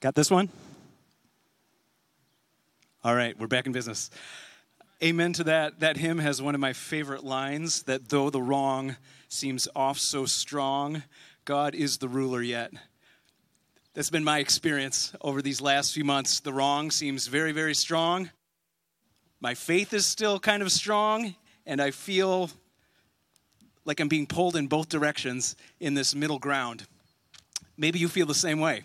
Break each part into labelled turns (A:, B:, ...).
A: Got this one? All right, we're back in business. Amen to that. That hymn has one of my favorite lines that though the wrong seems off so strong, God is the ruler yet. That's been my experience over these last few months. The wrong seems very, very strong. My faith is still kind of strong, and I feel like I'm being pulled in both directions in this middle ground. Maybe you feel the same way.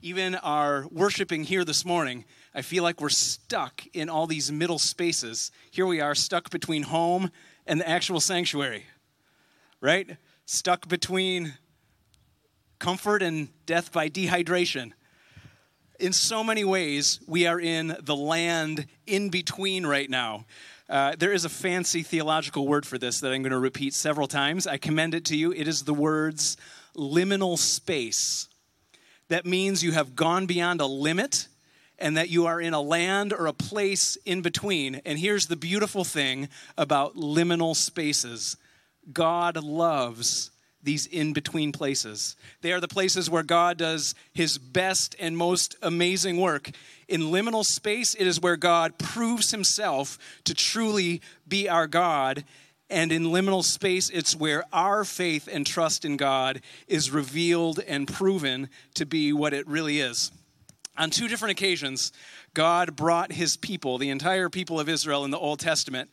A: Even our worshiping here this morning, I feel like we're stuck in all these middle spaces. Here we are, stuck between home and the actual sanctuary, right? Stuck between comfort and death by dehydration. In so many ways, we are in the land in between right now. Uh, there is a fancy theological word for this that I'm going to repeat several times. I commend it to you. It is the words liminal space. That means you have gone beyond a limit and that you are in a land or a place in between. And here's the beautiful thing about liminal spaces God loves these in between places. They are the places where God does his best and most amazing work. In liminal space, it is where God proves himself to truly be our God. And in liminal space, it's where our faith and trust in God is revealed and proven to be what it really is. On two different occasions, God brought his people, the entire people of Israel in the Old Testament,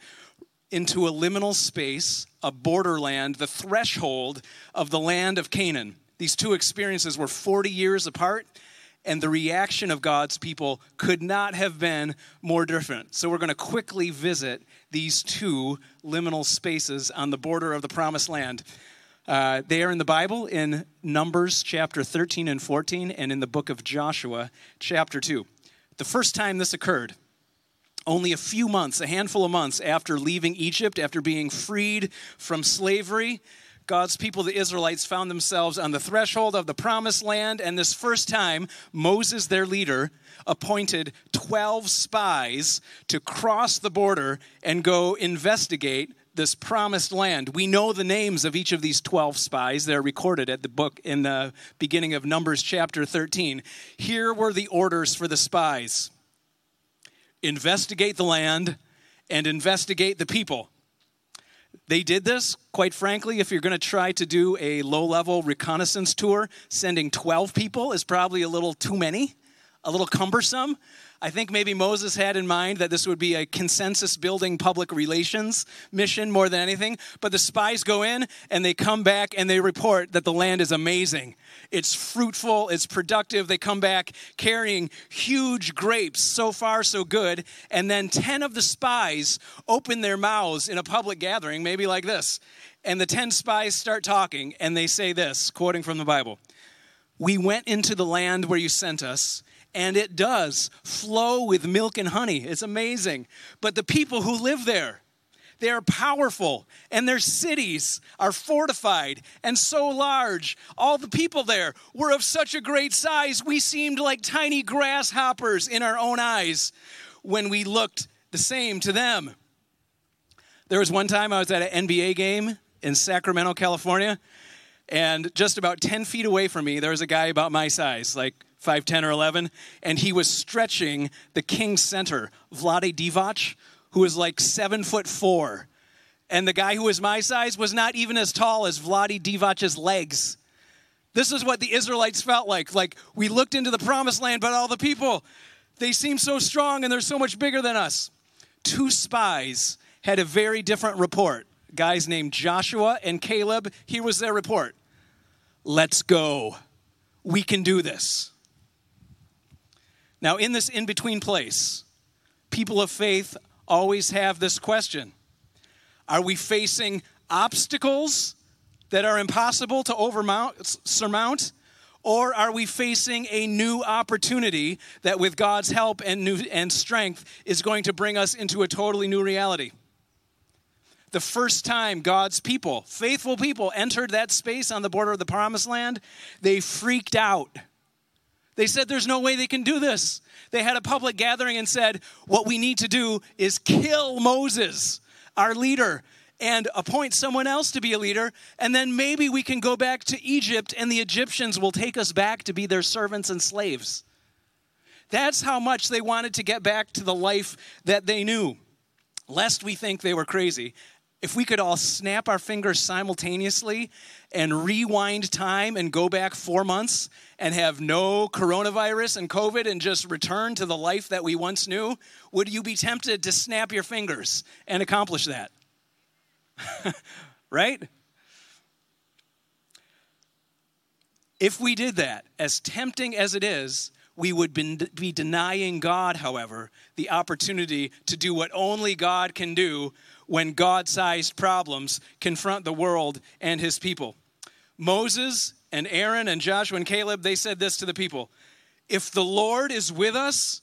A: into a liminal space, a borderland, the threshold of the land of Canaan. These two experiences were 40 years apart, and the reaction of God's people could not have been more different. So, we're going to quickly visit these two liminal spaces on the border of the promised land. Uh, they are in the Bible in Numbers chapter 13 and 14, and in the book of Joshua chapter 2. The first time this occurred, only a few months, a handful of months after leaving Egypt, after being freed from slavery, God's people, the Israelites, found themselves on the threshold of the promised land. And this first time, Moses, their leader, appointed 12 spies to cross the border and go investigate this promised land. We know the names of each of these 12 spies. They're recorded at the book in the beginning of Numbers chapter 13. Here were the orders for the spies investigate the land and investigate the people. They did this, quite frankly, if you're going to try to do a low level reconnaissance tour, sending 12 people is probably a little too many, a little cumbersome. I think maybe Moses had in mind that this would be a consensus building public relations mission more than anything. But the spies go in and they come back and they report that the land is amazing. It's fruitful, it's productive. They come back carrying huge grapes. So far, so good. And then 10 of the spies open their mouths in a public gathering, maybe like this. And the 10 spies start talking and they say this, quoting from the Bible We went into the land where you sent us and it does flow with milk and honey. It's amazing. But the people who live there, they are powerful, and their cities are fortified and so large. All the people there were of such a great size, we seemed like tiny grasshoppers in our own eyes when we looked the same to them. There was one time I was at an NBA game in Sacramento, California, and just about 10 feet away from me, there was a guy about my size, like 5, 10, or 11, and he was stretching the King's center, Vlade Divac, who was like seven foot four. And the guy who was my size was not even as tall as Vlade Divac's legs. This is what the Israelites felt like. Like we looked into the promised land, but all the people, they seem so strong and they're so much bigger than us. Two spies had a very different report. Guys named Joshua and Caleb, here was their report. Let's go. We can do this. Now, in this in between place, people of faith always have this question Are we facing obstacles that are impossible to overmount, surmount? Or are we facing a new opportunity that, with God's help and, new, and strength, is going to bring us into a totally new reality? The first time God's people, faithful people, entered that space on the border of the promised land, they freaked out they said there's no way they can do this. They had a public gathering and said, What we need to do is kill Moses, our leader, and appoint someone else to be a leader. And then maybe we can go back to Egypt and the Egyptians will take us back to be their servants and slaves. That's how much they wanted to get back to the life that they knew. Lest we think they were crazy, if we could all snap our fingers simultaneously and rewind time and go back four months and have no coronavirus and COVID and just return to the life that we once knew, would you be tempted to snap your fingers and accomplish that? right? If we did that, as tempting as it is, we would be denying God, however, the opportunity to do what only God can do when God sized problems confront the world and his people. Moses and Aaron and Joshua and Caleb, they said this to the people If the Lord is with us,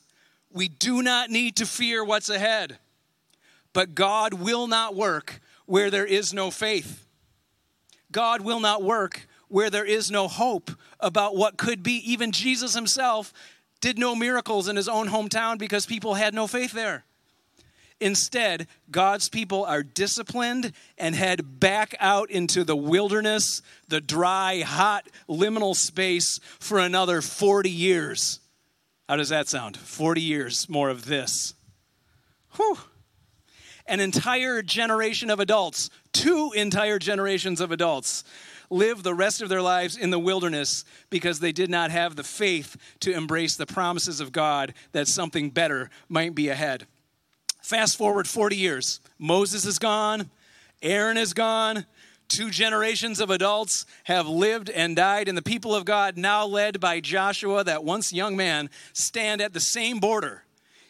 A: we do not need to fear what's ahead. But God will not work where there is no faith. God will not work where there is no hope about what could be. Even Jesus himself did no miracles in his own hometown because people had no faith there. Instead, God's people are disciplined and head back out into the wilderness, the dry, hot, liminal space for another 40 years. How does that sound? 40 years more of this. Whew. An entire generation of adults, two entire generations of adults live the rest of their lives in the wilderness because they did not have the faith to embrace the promises of God that something better might be ahead. Fast forward 40 years. Moses is gone, Aaron is gone. Two generations of adults have lived and died, and the people of God, now led by Joshua, that once young man, stand at the same border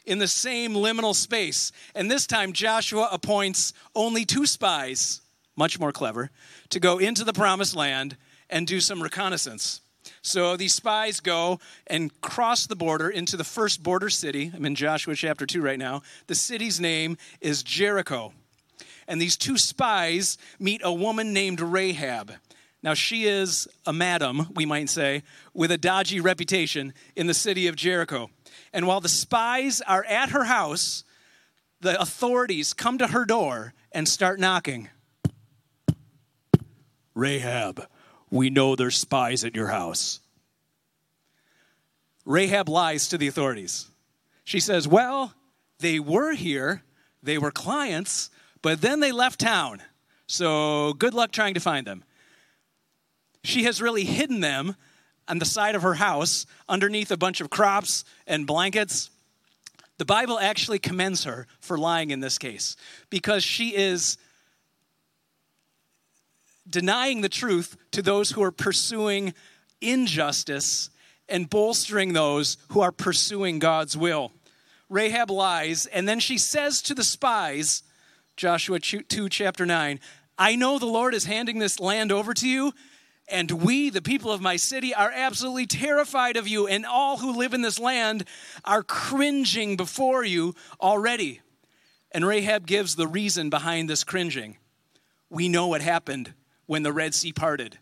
A: in the same liminal space. And this time, Joshua appoints only two spies, much more clever, to go into the promised land and do some reconnaissance. So these spies go and cross the border into the first border city. I'm in Joshua chapter 2 right now. The city's name is Jericho. And these two spies meet a woman named Rahab. Now, she is a madam, we might say, with a dodgy reputation in the city of Jericho. And while the spies are at her house, the authorities come to her door and start knocking. Rahab, we know there's spies at your house. Rahab lies to the authorities. She says, Well, they were here, they were clients, but then they left town. So good luck trying to find them. She has really hidden them on the side of her house underneath a bunch of crops and blankets. The Bible actually commends her for lying in this case because she is denying the truth to those who are pursuing injustice and bolstering those who are pursuing God's will. Rahab lies, and then she says to the spies, Joshua 2, chapter 9, I know the Lord is handing this land over to you, and we, the people of my city, are absolutely terrified of you, and all who live in this land are cringing before you already. And Rahab gives the reason behind this cringing. We know what happened when the Red Sea parted.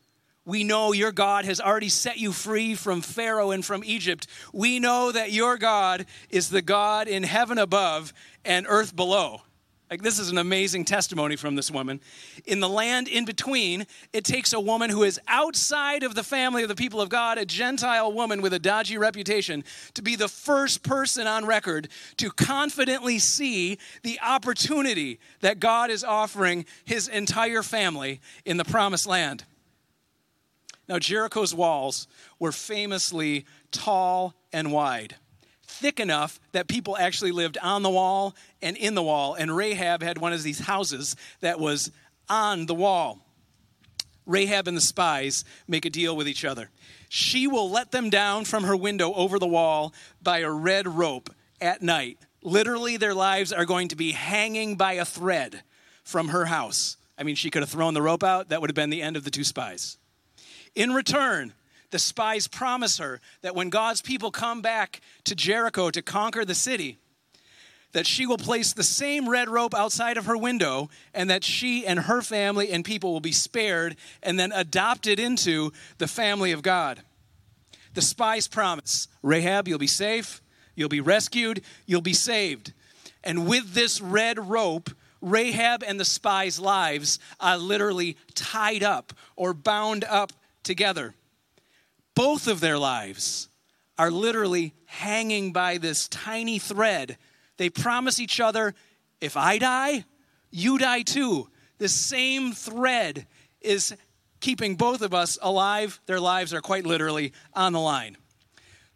A: We know your God has already set you free from Pharaoh and from Egypt. We know that your God is the God in heaven above and earth below. Like, this is an amazing testimony from this woman. In the land in between, it takes a woman who is outside of the family of the people of God, a Gentile woman with a dodgy reputation, to be the first person on record to confidently see the opportunity that God is offering his entire family in the promised land. Now, Jericho's walls were famously tall and wide thick enough that people actually lived on the wall and in the wall. And Rahab had one of these houses that was on the wall. Rahab and the spies make a deal with each other. She will let them down from her window over the wall by a red rope at night. Literally, their lives are going to be hanging by a thread from her house. I mean, she could have thrown the rope out, that would have been the end of the two spies. In return, the spies promise her that when God's people come back to Jericho to conquer the city, that she will place the same red rope outside of her window and that she and her family and people will be spared and then adopted into the family of God. The spies promise Rahab, you'll be safe, you'll be rescued, you'll be saved. And with this red rope, Rahab and the spies' lives are literally tied up or bound up together both of their lives are literally hanging by this tiny thread. They promise each other, if I die, you die too. The same thread is keeping both of us alive. Their lives are quite literally on the line.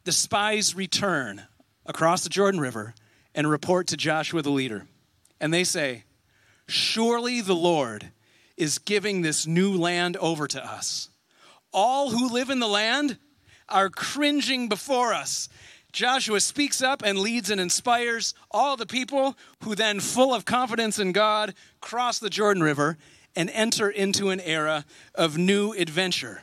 A: The spies return across the Jordan River and report to Joshua the leader. And they say, Surely the Lord is giving this new land over to us. All who live in the land are cringing before us. Joshua speaks up and leads and inspires all the people who then, full of confidence in God, cross the Jordan River and enter into an era of new adventure.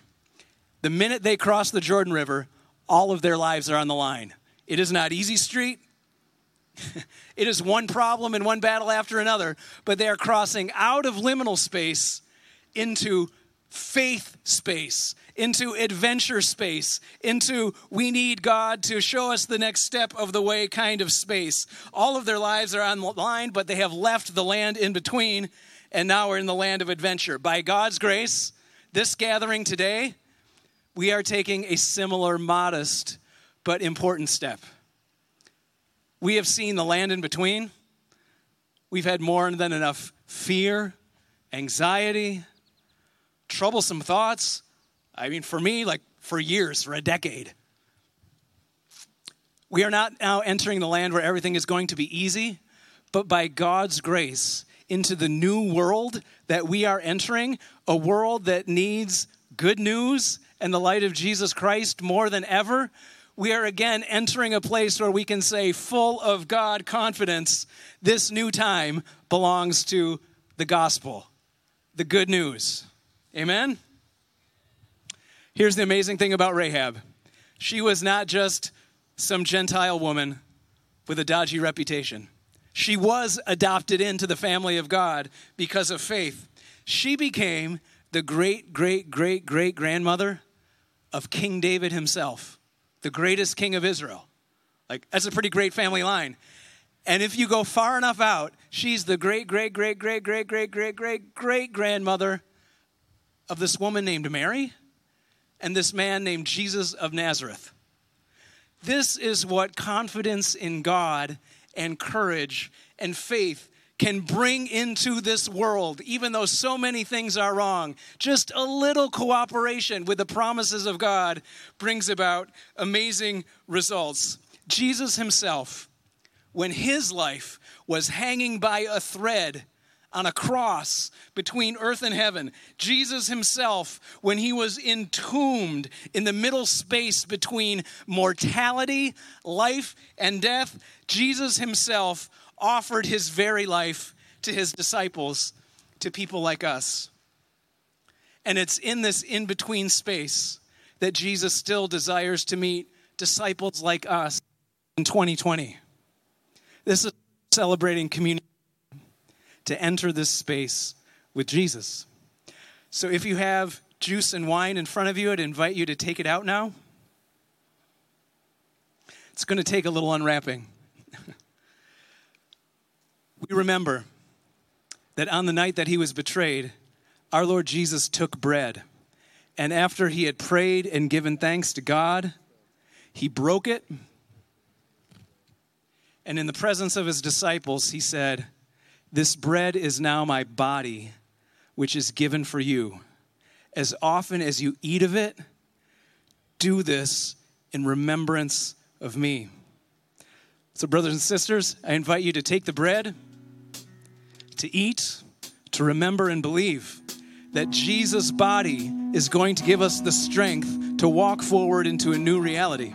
A: The minute they cross the Jordan River, all of their lives are on the line. It is not easy street. it is one problem and one battle after another, but they are crossing out of liminal space into faith space, into adventure space, into we need God to show us the next step of the way kind of space. All of their lives are on the line, but they have left the land in between and now we're in the land of adventure. By God's grace, this gathering today, we are taking a similar modest but important step. We have seen the land in between. We've had more than enough fear, anxiety, troublesome thoughts. I mean, for me, like for years, for a decade. We are not now entering the land where everything is going to be easy, but by God's grace, into the new world that we are entering, a world that needs good news and the light of Jesus Christ more than ever, we are again entering a place where we can say, full of God confidence, this new time belongs to the gospel, the good news. Amen? Here's the amazing thing about Rahab she was not just some Gentile woman with a dodgy reputation. She was adopted into the family of God because of faith. She became the great, great, great, great grandmother of King David himself, the greatest king of Israel. Like, that's a pretty great family line. And if you go far enough out, she's the great, great, great, great, great, great, great, great, great grandmother of this woman named Mary and this man named Jesus of Nazareth. This is what confidence in God and courage and faith can bring into this world, even though so many things are wrong. Just a little cooperation with the promises of God brings about amazing results. Jesus himself, when his life was hanging by a thread on a cross between earth and heaven. Jesus himself, when he was entombed in the middle space between mortality, life, and death, Jesus himself offered his very life to his disciples, to people like us. And it's in this in between space that Jesus still desires to meet disciples like us in 2020. This is celebrating community to enter this space with Jesus. So if you have juice and wine in front of you, I'd invite you to take it out now. It's going to take a little unwrapping. we remember that on the night that he was betrayed, our Lord Jesus took bread. And after he had prayed and given thanks to God, he broke it. And in the presence of his disciples, he said, this bread is now my body, which is given for you. As often as you eat of it, do this in remembrance of me. So, brothers and sisters, I invite you to take the bread, to eat, to remember and believe that Jesus' body is going to give us the strength to walk forward into a new reality.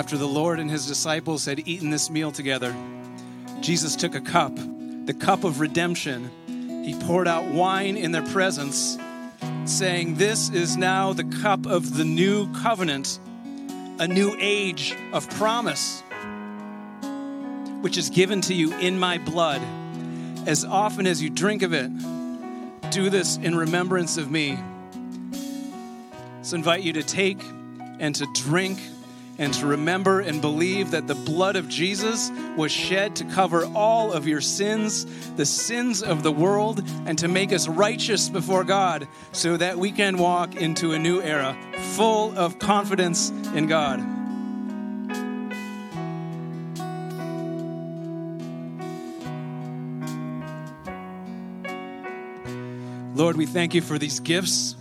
A: After the Lord and his disciples had eaten this meal together, Jesus took a cup, the cup of redemption. He poured out wine in their presence, saying, This is now the cup of the new covenant, a new age of promise, which is given to you in my blood. As often as you drink of it, do this in remembrance of me. So, invite you to take and to drink and to remember and believe that the blood of Jesus was shed to cover all of your sins, the sins of the world, and to make us righteous before God so that we can walk into a new era full of confidence in God. Lord, we thank you for these gifts.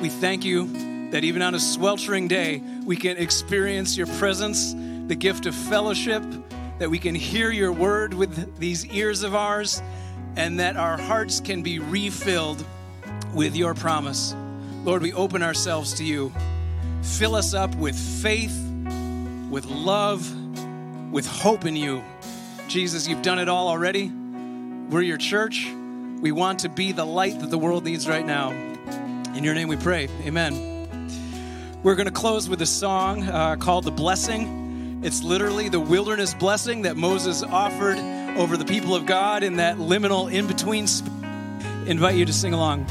A: We thank you that even on a sweltering day, we can experience your presence, the gift of fellowship, that we can hear your word with these ears of ours, and that our hearts can be refilled with your promise. Lord, we open ourselves to you. Fill us up with faith, with love, with hope in you. Jesus, you've done it all already. We're your church. We want to be the light that the world needs right now. In your name we pray. Amen. We're going to close with a song uh, called The Blessing. It's literally the wilderness blessing that Moses offered over the people of God in that liminal in between. Space. Invite you to sing along.